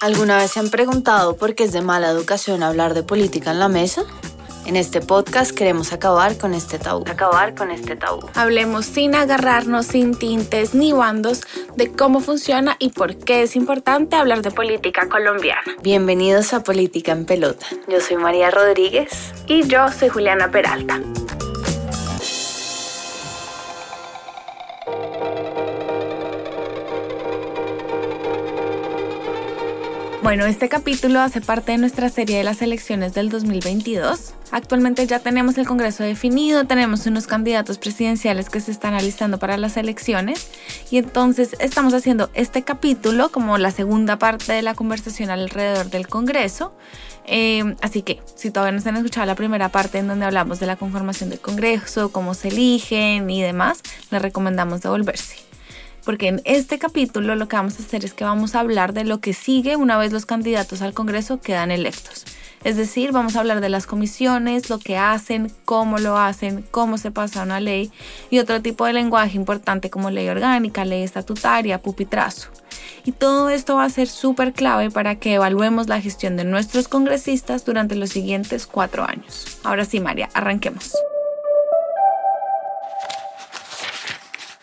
¿Alguna vez se han preguntado por qué es de mala educación hablar de política en la mesa? En este podcast queremos acabar con este tabú. Acabar con este tabú. Hablemos sin agarrarnos, sin tintes ni bandos de cómo funciona y por qué es importante hablar de política colombiana. Bienvenidos a Política en Pelota. Yo soy María Rodríguez. Y yo soy Juliana Peralta. Bueno, este capítulo hace parte de nuestra serie de las elecciones del 2022. Actualmente ya tenemos el Congreso definido, tenemos unos candidatos presidenciales que se están alistando para las elecciones y entonces estamos haciendo este capítulo como la segunda parte de la conversación alrededor del Congreso. Eh, así que si todavía no se han escuchado la primera parte en donde hablamos de la conformación del Congreso, cómo se eligen y demás, les recomendamos devolverse porque en este capítulo lo que vamos a hacer es que vamos a hablar de lo que sigue una vez los candidatos al Congreso quedan electos. Es decir, vamos a hablar de las comisiones, lo que hacen, cómo lo hacen, cómo se pasa una ley y otro tipo de lenguaje importante como ley orgánica, ley estatutaria, pupitrazo. Y todo esto va a ser súper clave para que evaluemos la gestión de nuestros congresistas durante los siguientes cuatro años. Ahora sí, María, arranquemos.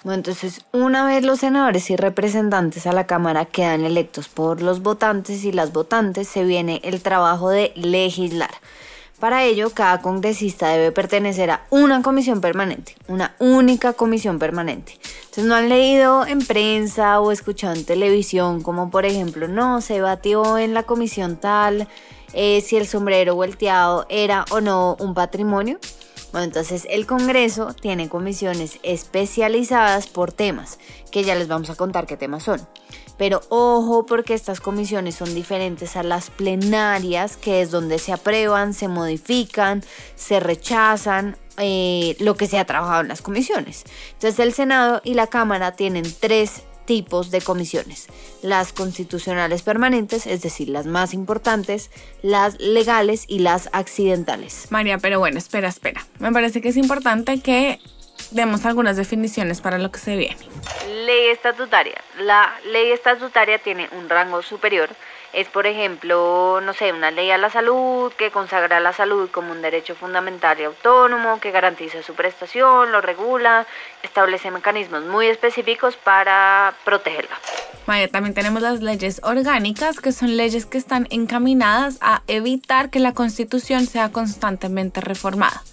Bueno, entonces una vez los senadores y representantes a la Cámara quedan electos por los votantes y las votantes, se viene el trabajo de legislar. Para ello, cada congresista debe pertenecer a una comisión permanente, una única comisión permanente. Entonces no han leído en prensa o escuchado en televisión como por ejemplo, no, se batió en la comisión tal eh, si el sombrero volteado era o no un patrimonio. Bueno, entonces el Congreso tiene comisiones especializadas por temas, que ya les vamos a contar qué temas son. Pero ojo porque estas comisiones son diferentes a las plenarias, que es donde se aprueban, se modifican, se rechazan eh, lo que se ha trabajado en las comisiones. Entonces el Senado y la Cámara tienen tres tipos de comisiones. Las constitucionales permanentes, es decir, las más importantes, las legales y las accidentales. María, pero bueno, espera, espera. Me parece que es importante que demos algunas definiciones para lo que se viene. Ley estatutaria. La ley estatutaria tiene un rango superior es, por ejemplo, no sé, una ley a la salud que consagra la salud como un derecho fundamental y autónomo, que garantiza su prestación, lo regula, establece mecanismos muy específicos para protegerla. También tenemos las leyes orgánicas, que son leyes que están encaminadas a evitar que la constitución sea constantemente reformada.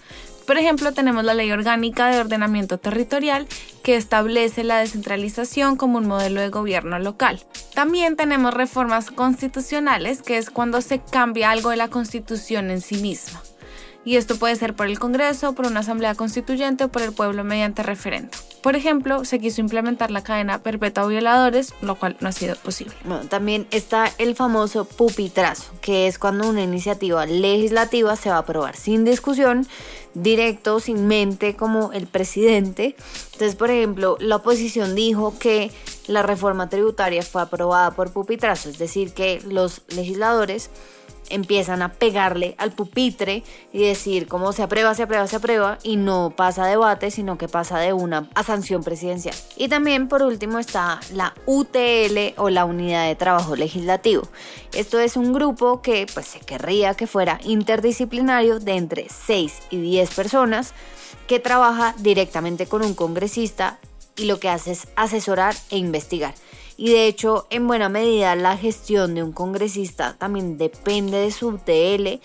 Por ejemplo, tenemos la Ley Orgánica de Ordenamiento Territorial que establece la descentralización como un modelo de gobierno local. También tenemos reformas constitucionales, que es cuando se cambia algo de la constitución en sí misma. Y esto puede ser por el Congreso, por una asamblea constituyente o por el pueblo mediante referendo. Por ejemplo, se quiso implementar la cadena perpetua a violadores, lo cual no ha sido posible. Bueno, también está el famoso pupitrazo, que es cuando una iniciativa legislativa se va a aprobar sin discusión, directo, sin mente, como el presidente. Entonces, por ejemplo, la oposición dijo que la reforma tributaria fue aprobada por pupitrazo, es decir, que los legisladores empiezan a pegarle al pupitre y decir cómo se aprueba, se aprueba, se aprueba y no pasa debate, sino que pasa de una a sanción presidencial. Y también por último está la UTL o la Unidad de Trabajo Legislativo. Esto es un grupo que pues se querría que fuera interdisciplinario de entre 6 y 10 personas que trabaja directamente con un congresista y lo que hace es asesorar e investigar y de hecho en buena medida la gestión de un congresista también depende de su TL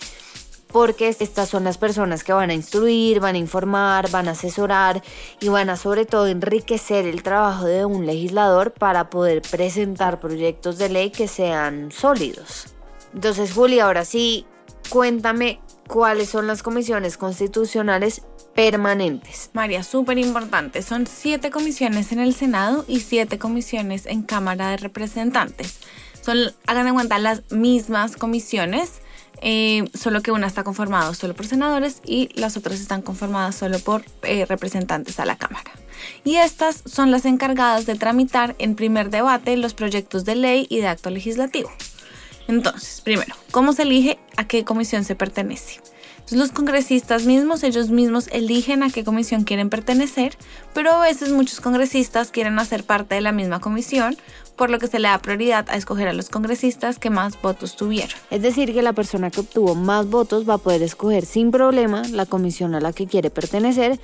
porque estas son las personas que van a instruir, van a informar, van a asesorar y van a sobre todo enriquecer el trabajo de un legislador para poder presentar proyectos de ley que sean sólidos. Entonces, Julia, ahora sí, cuéntame cuáles son las comisiones constitucionales permanentes. María, súper importante. Son siete comisiones en el Senado y siete comisiones en Cámara de Representantes. Son, hagan en cuenta, las mismas comisiones, eh, solo que una está conformada solo por senadores y las otras están conformadas solo por eh, representantes a la Cámara. Y estas son las encargadas de tramitar en primer debate los proyectos de ley y de acto legislativo. Entonces, primero, ¿cómo se elige a qué comisión se pertenece? Los congresistas mismos, ellos mismos eligen a qué comisión quieren pertenecer, pero a veces muchos congresistas quieren hacer parte de la misma comisión, por lo que se le da prioridad a escoger a los congresistas que más votos tuvieron. Es decir, que la persona que obtuvo más votos va a poder escoger sin problema la comisión a la que quiere pertenecer,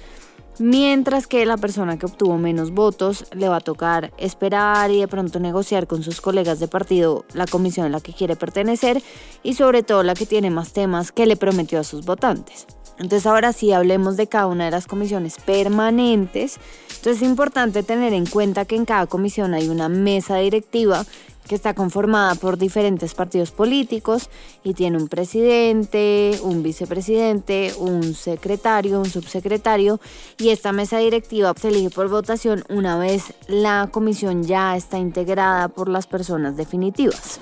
mientras que la persona que obtuvo menos votos le va a tocar esperar y de pronto negociar con sus colegas de partido la comisión a la que quiere pertenecer y sobre todo la que tiene más temas que le prometió a sus votantes. Entonces ahora sí hablemos de cada una de las comisiones permanentes. Entonces es importante tener en cuenta que en cada comisión hay una mesa directiva que está conformada por diferentes partidos políticos y tiene un presidente, un vicepresidente, un secretario, un subsecretario y esta mesa directiva se elige por votación una vez la comisión ya está integrada por las personas definitivas.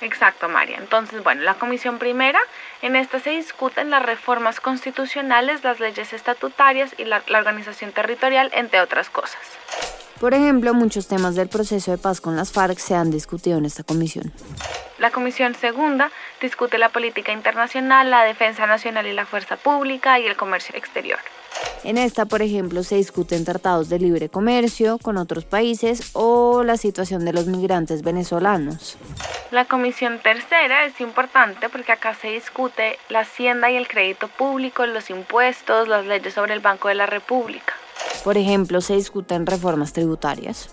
Exacto, María. Entonces, bueno, la comisión primera, en esta se discuten las reformas constitucionales, las leyes estatutarias y la, la organización territorial, entre otras cosas. Por ejemplo, muchos temas del proceso de paz con las FARC se han discutido en esta comisión. La comisión segunda discute la política internacional, la defensa nacional y la fuerza pública y el comercio exterior. En esta, por ejemplo, se discuten tratados de libre comercio con otros países o la situación de los migrantes venezolanos. La comisión tercera es importante porque acá se discute la hacienda y el crédito público, los impuestos, las leyes sobre el Banco de la República. Por ejemplo, se discuten reformas tributarias.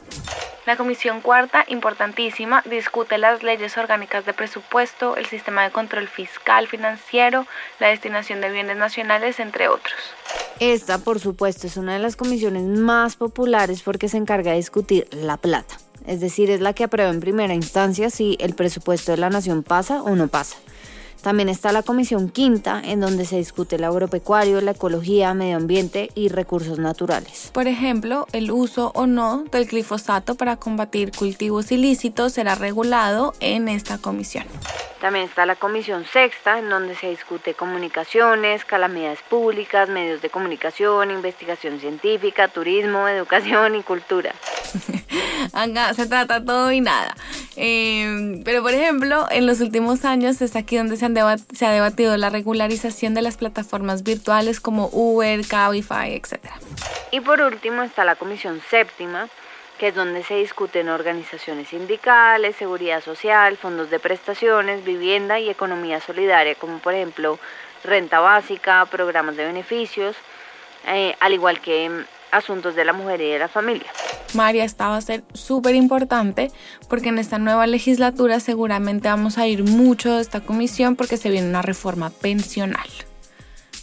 La Comisión Cuarta, importantísima, discute las leyes orgánicas de presupuesto, el sistema de control fiscal financiero, la destinación de bienes nacionales, entre otros. Esta, por supuesto, es una de las comisiones más populares porque se encarga de discutir la plata. Es decir, es la que aprueba en primera instancia si el presupuesto de la nación pasa o no pasa. También está la Comisión Quinta, en donde se discute el agropecuario, la ecología, medio ambiente y recursos naturales. Por ejemplo, el uso o no del glifosato para combatir cultivos ilícitos será regulado en esta comisión. También está la Comisión Sexta, en donde se discute comunicaciones, calamidades públicas, medios de comunicación, investigación científica, turismo, educación y cultura. Acá se trata todo y nada. Eh, pero por ejemplo, en los últimos años es aquí donde se, se, ha debatido la regularización de las plataformas virtuales como Uber, Cabify, etc. Y por último está la Comisión Séptima, que es donde se discuten organizaciones sindicales, seguridad social, fondos de prestaciones, vivienda y economía solidaria, como por ejemplo renta básica, programas de beneficios, eh, al igual que asuntos de la mujer y de la familia. María, esta va a ser súper importante porque en esta nueva legislatura seguramente vamos a ir mucho de esta comisión porque se viene una reforma pensional.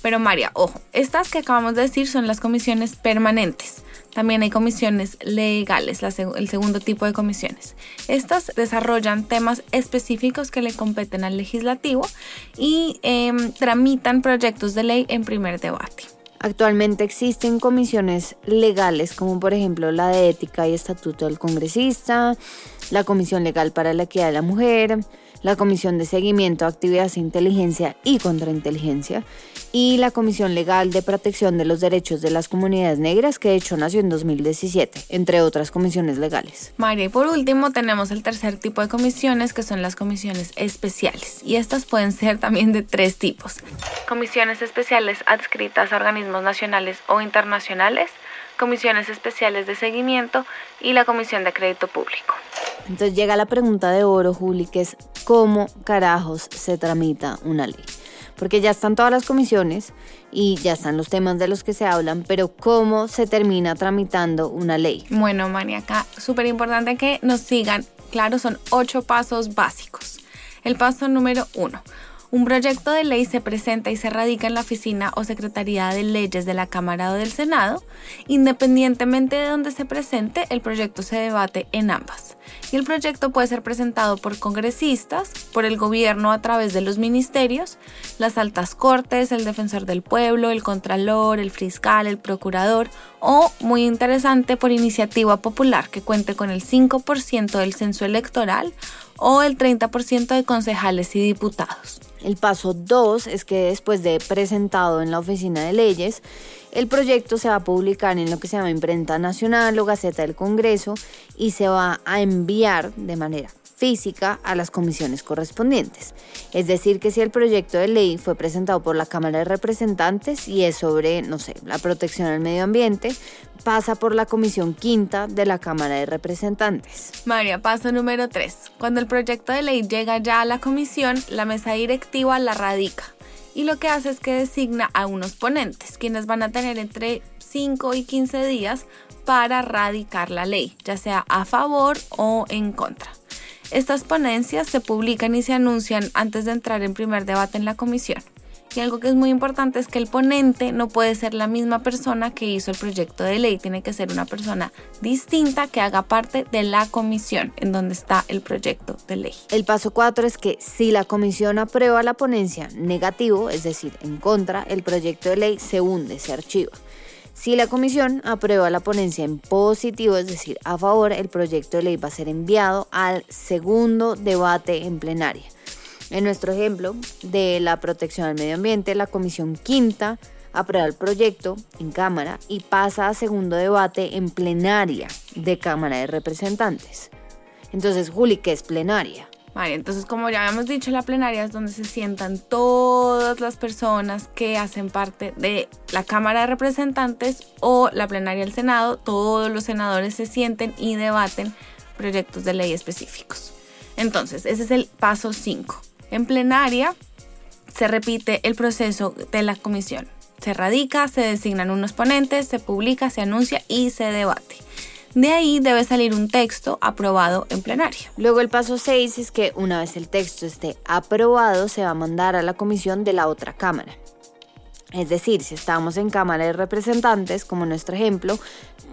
Pero María, ojo, estas que acabamos de decir son las comisiones permanentes. También hay comisiones legales, el segundo tipo de comisiones. Estas desarrollan temas específicos que le competen al legislativo y em, tramitan proyectos de ley en primer debate. Actualmente existen comisiones legales como por ejemplo la de ética y estatuto del congresista, la Comisión Legal para la Equidad de la Mujer, la Comisión de Seguimiento a Actividades de Inteligencia y Contrainteligencia y la Comisión Legal de Protección de los Derechos de las Comunidades Negras, que de hecho nació en 2017, entre otras comisiones legales. María, y por último tenemos el tercer tipo de comisiones, que son las comisiones especiales, y estas pueden ser también de tres tipos. Comisiones especiales adscritas a organismos nacionales o internacionales, comisiones especiales de seguimiento y la Comisión de Crédito Público. Entonces llega la pregunta de oro, Juli, que es ¿cómo carajos se tramita una ley? porque ya están todas las comisiones y ya están los temas de los que se hablan, pero ¿cómo se termina tramitando una ley? Bueno, Maniaca, súper importante que nos sigan. Claro, son ocho pasos básicos. El paso número uno. Un proyecto de ley se presenta y se radica en la oficina o secretaría de leyes de la Cámara o del Senado. Independientemente de donde se presente, el proyecto se debate en ambas y el proyecto puede ser presentado por congresistas, por el gobierno a través de los ministerios, las altas cortes, el defensor del pueblo, el contralor, el fiscal, el procurador o, muy interesante, por iniciativa popular que cuente con el 5% del censo electoral o el 30% de concejales y diputados. El paso 2 es que después de presentado en la oficina de leyes, el proyecto se va a publicar en lo que se llama imprenta nacional o gaceta del Congreso y se va a enviar de manera física a las comisiones correspondientes. Es decir, que si el proyecto de ley fue presentado por la Cámara de Representantes y es sobre, no sé, la protección al medio ambiente, pasa por la Comisión Quinta de la Cámara de Representantes. María, paso número 3. Cuando el proyecto de ley llega ya a la comisión, la mesa directiva la radica y lo que hace es que designa a unos ponentes, quienes van a tener entre 5 y 15 días para radicar la ley, ya sea a favor o en contra. Estas ponencias se publican y se anuncian antes de entrar en primer debate en la comisión. Y algo que es muy importante es que el ponente no puede ser la misma persona que hizo el proyecto de ley, tiene que ser una persona distinta que haga parte de la comisión en donde está el proyecto de ley. El paso 4 es que si la comisión aprueba la ponencia negativo, es decir, en contra, el proyecto de ley se hunde, se archiva. Si la comisión aprueba la ponencia en positivo, es decir, a favor, el proyecto de ley va a ser enviado al segundo debate en plenaria. En nuestro ejemplo de la protección al medio ambiente, la Comisión Quinta aprueba el proyecto en Cámara y pasa a segundo debate en plenaria de Cámara de Representantes. Entonces, Juli, ¿qué es plenaria? Vale, entonces como ya habíamos dicho, la plenaria es donde se sientan todas las personas que hacen parte de la Cámara de Representantes o la plenaria del Senado. Todos los senadores se sienten y debaten proyectos de ley específicos. Entonces, ese es el paso 5. En plenaria se repite el proceso de la comisión. Se radica, se designan unos ponentes, se publica, se anuncia y se debate. De ahí debe salir un texto aprobado en plenaria. Luego el paso 6 es que una vez el texto esté aprobado se va a mandar a la comisión de la otra cámara. Es decir, si estamos en Cámara de Representantes, como nuestro ejemplo,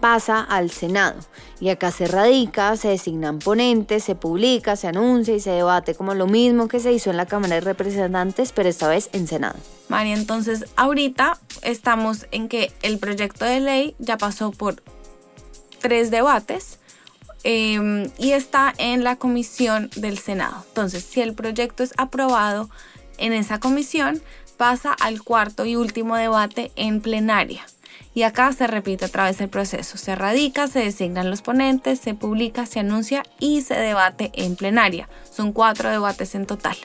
pasa al Senado. Y acá se radica, se designan ponentes, se publica, se anuncia y se debate como lo mismo que se hizo en la Cámara de Representantes, pero esta vez en Senado. María, entonces ahorita estamos en que el proyecto de ley ya pasó por tres debates. Em, y está en la comisión del Senado. Entonces, si el proyecto es aprobado en esa comisión, pasa al cuarto y último debate en plenaria. Y acá se repite otra vez el proceso. Se radica, se designan los ponentes, se publica, se anuncia y se debate en plenaria. Son cuatro debates en total.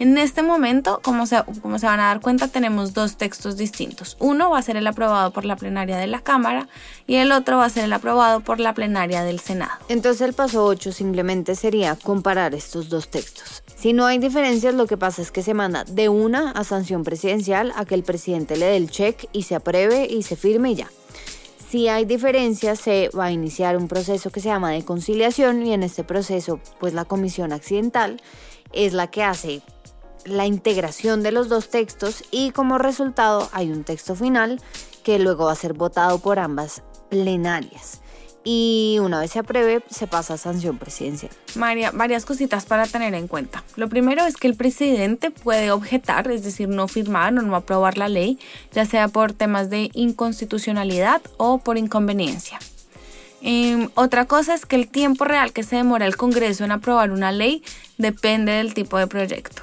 En este momento, como se, como se van a dar cuenta, tenemos dos textos distintos. Uno va a ser el aprobado por la plenaria de la Cámara y el otro va a ser el aprobado por la plenaria del Senado. Entonces el paso 8 simplemente sería comparar estos dos textos. Si no hay diferencias, lo que pasa es que se manda de una a sanción presidencial a que el presidente le dé el check y se apruebe y se firme y ya. Si hay diferencias, se va a iniciar un proceso que se llama de conciliación y en este proceso, pues la comisión accidental es la que hace la integración de los dos textos y como resultado hay un texto final que luego va a ser votado por ambas plenarias. Y una vez se apruebe, se pasa a sanción presidencial. María, varias cositas para tener en cuenta. Lo primero es que el presidente puede objetar, es decir, no firmar o no aprobar la ley, ya sea por temas de inconstitucionalidad o por inconveniencia. Em, otra cosa es que el tiempo real que se demora el Congreso en aprobar una ley depende del tipo de proyecto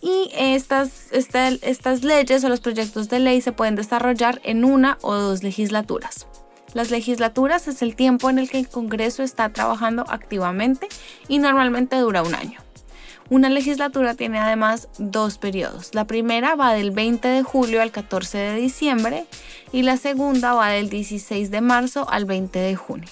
y estas leyes o los proyectos de ley se pueden desarrollar en una o dos legislaturas. Las legislaturas es el tiempo en el que el Congreso está trabajando activamente y normalmente dura un año. Una legislatura tiene además dos periodos. La primera va del 20 de julio al 14 de diciembre y la segunda va del 16 de marzo al 20 de junio.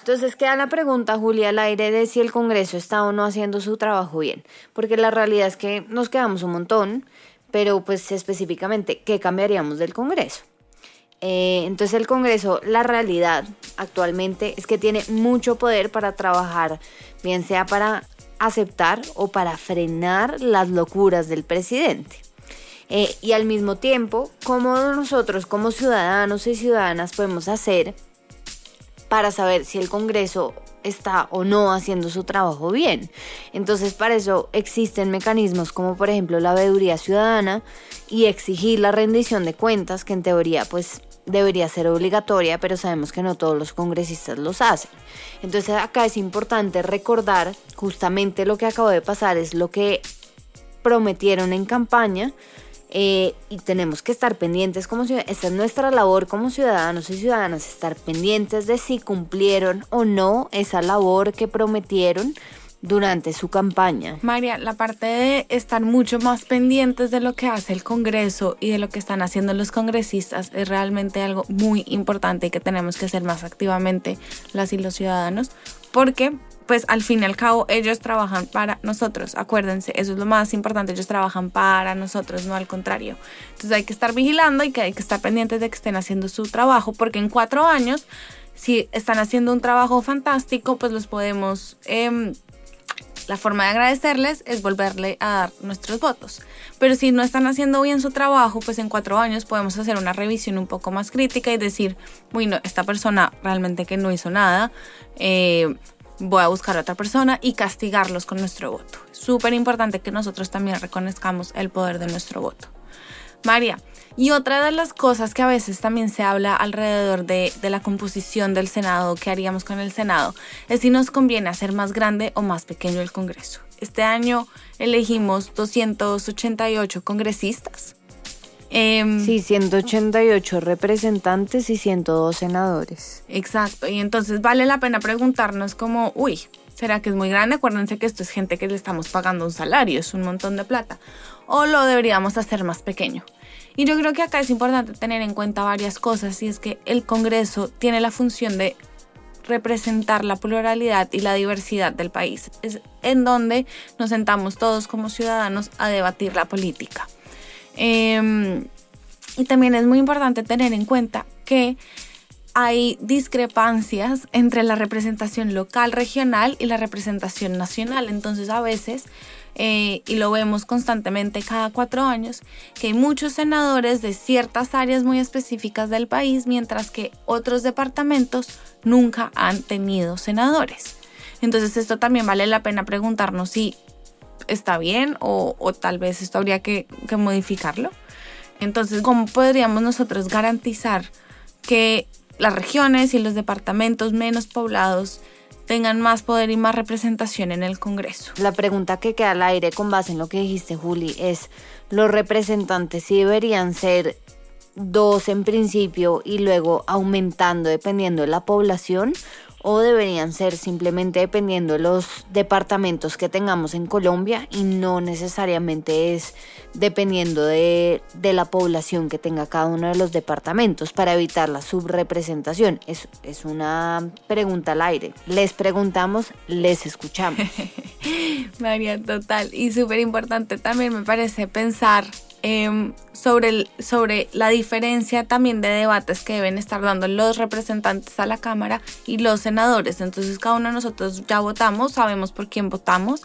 Entonces queda la pregunta, Julia, al aire de si el Congreso está o no haciendo su trabajo bien, porque la realidad es que nos quedamos un montón, pero pues específicamente, ¿qué cambiaríamos del Congreso? Eh, entonces el Congreso, la realidad actualmente es que tiene mucho poder para trabajar, bien sea para aceptar o para frenar las locuras del presidente. Eh, y al mismo tiempo, ¿cómo nosotros como ciudadanos y ciudadanas podemos hacer para saber si el Congreso está o no haciendo su trabajo bien. Entonces, para eso existen mecanismos como por ejemplo la veeduría ciudadana y exigir la rendición de cuentas, que en teoría pues debería ser obligatoria, pero sabemos que no todos los congresistas los hacen. Entonces, acá es importante recordar justamente lo que acabo de pasar, es lo que prometieron en campaña Eh, y tenemos que estar pendientes como esta es nuestra labor como ciudadanos y ciudadanas, estar pendientes de si cumplieron o no esa labor que prometieron durante su campaña. María, la parte de estar mucho más pendientes de lo que hace el Congreso y de lo que están haciendo los congresistas es realmente algo muy importante y que tenemos que hacer más activamente las y los ciudadanos, porque pues al fin y al cabo ellos trabajan para nosotros, acuérdense, eso es lo más importante, ellos trabajan para nosotros, no al contrario. Entonces hay que estar vigilando y que hay que estar pendientes de que estén haciendo su trabajo, porque en cuatro años, si están haciendo un trabajo fantástico, pues los podemos... Eh, la forma de agradecerles es volverle a dar nuestros votos. Pero si no están haciendo bien su trabajo, pues en cuatro años podemos hacer una revisión un poco más crítica y decir, bueno, esta persona realmente que no hizo nada, eh, voy a buscar a otra persona y castigarlos con nuestro voto. Súper importante que nosotros también reconozcamos el poder de nuestro voto. María, y otra de las cosas que a veces también se habla alrededor de, la composición del Senado, qué haríamos con el Senado, es si nos conviene hacer más grande o más pequeño el Congreso. Este año elegimos 288 congresistas. Em, sí, 188 representantes y 102 senadores. Exacto, y entonces vale la pena preguntarnos como, uy, ¿será que es muy grande? Acuérdense que esto es gente que le estamos pagando un salario, es un montón de plata. O lo deberíamos hacer más pequeño. Y yo creo que acá es importante tener en cuenta varias cosas y es que el Congreso tiene la función de representar la pluralidad y la diversidad del país. Es en donde nos sentamos todos como ciudadanos a debatir la política. Em, y también es muy importante tener en cuenta que hay discrepancias entre la representación local, regional y la representación nacional. Entonces a veces eh, y lo vemos constantemente cada cuatro años, que hay muchos senadores de ciertas áreas muy específicas del país, mientras que otros departamentos nunca han tenido senadores. Entonces esto también vale la pena preguntarnos si está bien o, tal vez esto habría que, que modificarlo. Entonces, ¿cómo podríamos nosotros garantizar que las regiones y los departamentos menos poblados tengan más poder y más representación en el Congreso. La pregunta que queda al aire con base en lo que dijiste, Juli, es, ¿los representantes sí deberían ser dos en principio y luego aumentando dependiendo de la población? O deberían ser simplemente dependiendo de los departamentos que tengamos en Colombia y no necesariamente es dependiendo de, la población que tenga cada uno de los departamentos para evitar la subrepresentación. Es, es una pregunta al aire. Les preguntamos, les escuchamos. María, total. Y súper importante también me parece pensar Em, sobre, sobre la diferencia también de debates que deben estar dando los representantes a la Cámara y los senadores. Entonces cada uno de nosotros ya votamos, sabemos por quién votamos.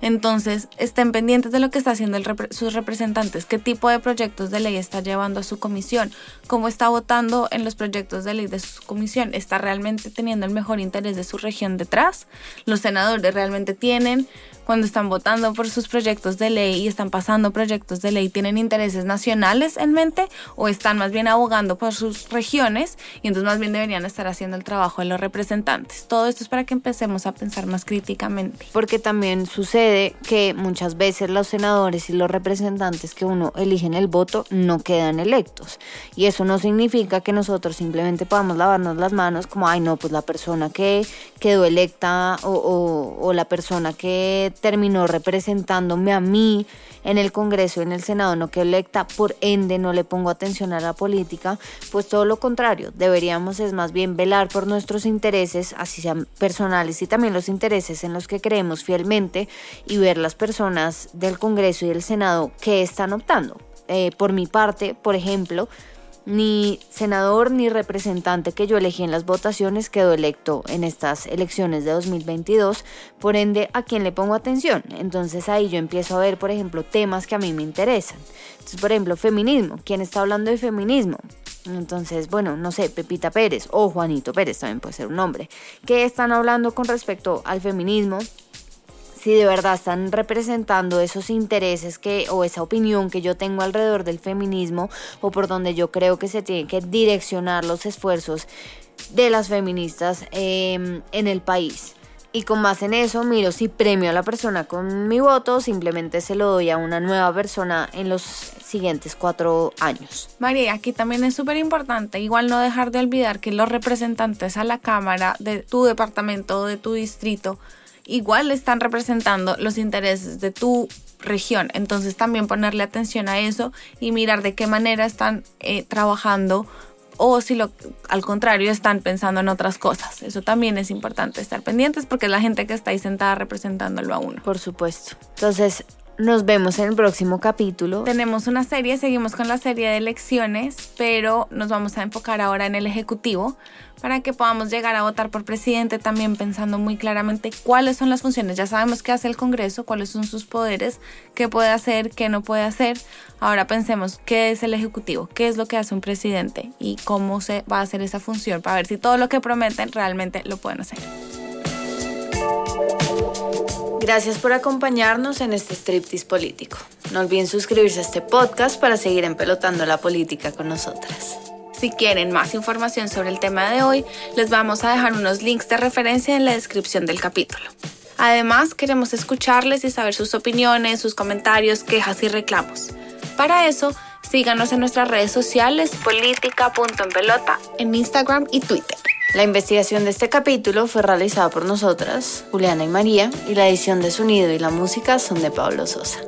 Entonces estén pendientes de lo que está haciendo sus representantes, qué tipo de proyectos de ley está llevando a su comisión, cómo está votando en los proyectos de ley de su comisión, está realmente teniendo el mejor interés de su región detrás. Los senadores realmente tienen cuando están votando por sus proyectos de ley y están pasando proyectos de ley, tienen intereses nacionales en mente o están más bien abogando por sus regiones y entonces más bien deberían estar haciendo el trabajo de los representantes. Todo esto es para que empecemos a pensar más críticamente. Porque también sucede que muchas veces los senadores y los representantes que uno elige en el voto no quedan electos. Y eso no significa que nosotros simplemente podamos lavarnos las manos como, ay no, pues la persona que quedó electa o, o la persona que terminó representándome a mí en el Congreso, en el Senado, no que electa, por ende no le pongo atención a la política, pues todo lo contrario, deberíamos es más bien velar por nuestros intereses, así sean personales y también los intereses en los que creemos fielmente y ver las personas del Congreso y del Senado que están optando. Eh, por mi parte, por ejemplo, ni senador ni representante que yo elegí en las votaciones quedó electo en estas elecciones de 2022, por ende a quién le pongo atención. Entonces ahí yo empiezo a ver, por ejemplo, temas que a mí me interesan. Entonces, por ejemplo, feminismo. ¿Quién está hablando de feminismo? Entonces, bueno, no sé, Pepita Pérez o Juanito Pérez también puede ser un nombre. ¿Qué están hablando con respecto al feminismo? Si de verdad están representando esos intereses que o esa opinión que yo tengo alrededor del feminismo o por donde yo creo que se tienen que direccionar los esfuerzos de las feministas em, en el país. y con base en eso miro si premio a la persona con mi voto simplemente se lo doy a una nueva persona en los siguientes cuatro años. María, aquí también es súper importante igual no dejar de olvidar que los representantes a la Cámara de tu departamento o de tu distrito igual están representando los intereses de tu región. Entonces también ponerle atención a eso y mirar de qué manera están eh, trabajando o si lo, al contrario están pensando en otras cosas. Eso también es importante estar pendientes porque es la gente que está ahí sentada representándolo a uno. Por supuesto. Entonces, nos vemos en el próximo capítulo. Tenemos una serie, seguimos con la serie de elecciones, pero nos vamos a enfocar ahora en el Ejecutivo para que podamos llegar a votar por presidente también pensando muy claramente cuáles son las funciones. Ya sabemos qué hace el Congreso, cuáles son sus poderes, qué puede hacer, qué no puede hacer. Ahora pensemos qué es el Ejecutivo, qué es lo que hace un presidente y cómo se va a hacer esa función para ver si todo lo que prometen realmente lo pueden hacer. Gracias por acompañarnos en este striptease político. No olviden suscribirse a este podcast para seguir empelotando la política con nosotras. Si quieren más información sobre el tema de hoy, les vamos a dejar unos links de referencia en la descripción del capítulo. Además, queremos escucharles y saber sus opiniones, sus comentarios, quejas y reclamos. Para eso, síganos en nuestras redes sociales política.enpelota en Instagram y Twitter. La investigación de este capítulo fue realizada por nosotras, Juliana y María, y la edición de sonido y la música son de Pablo Sosa.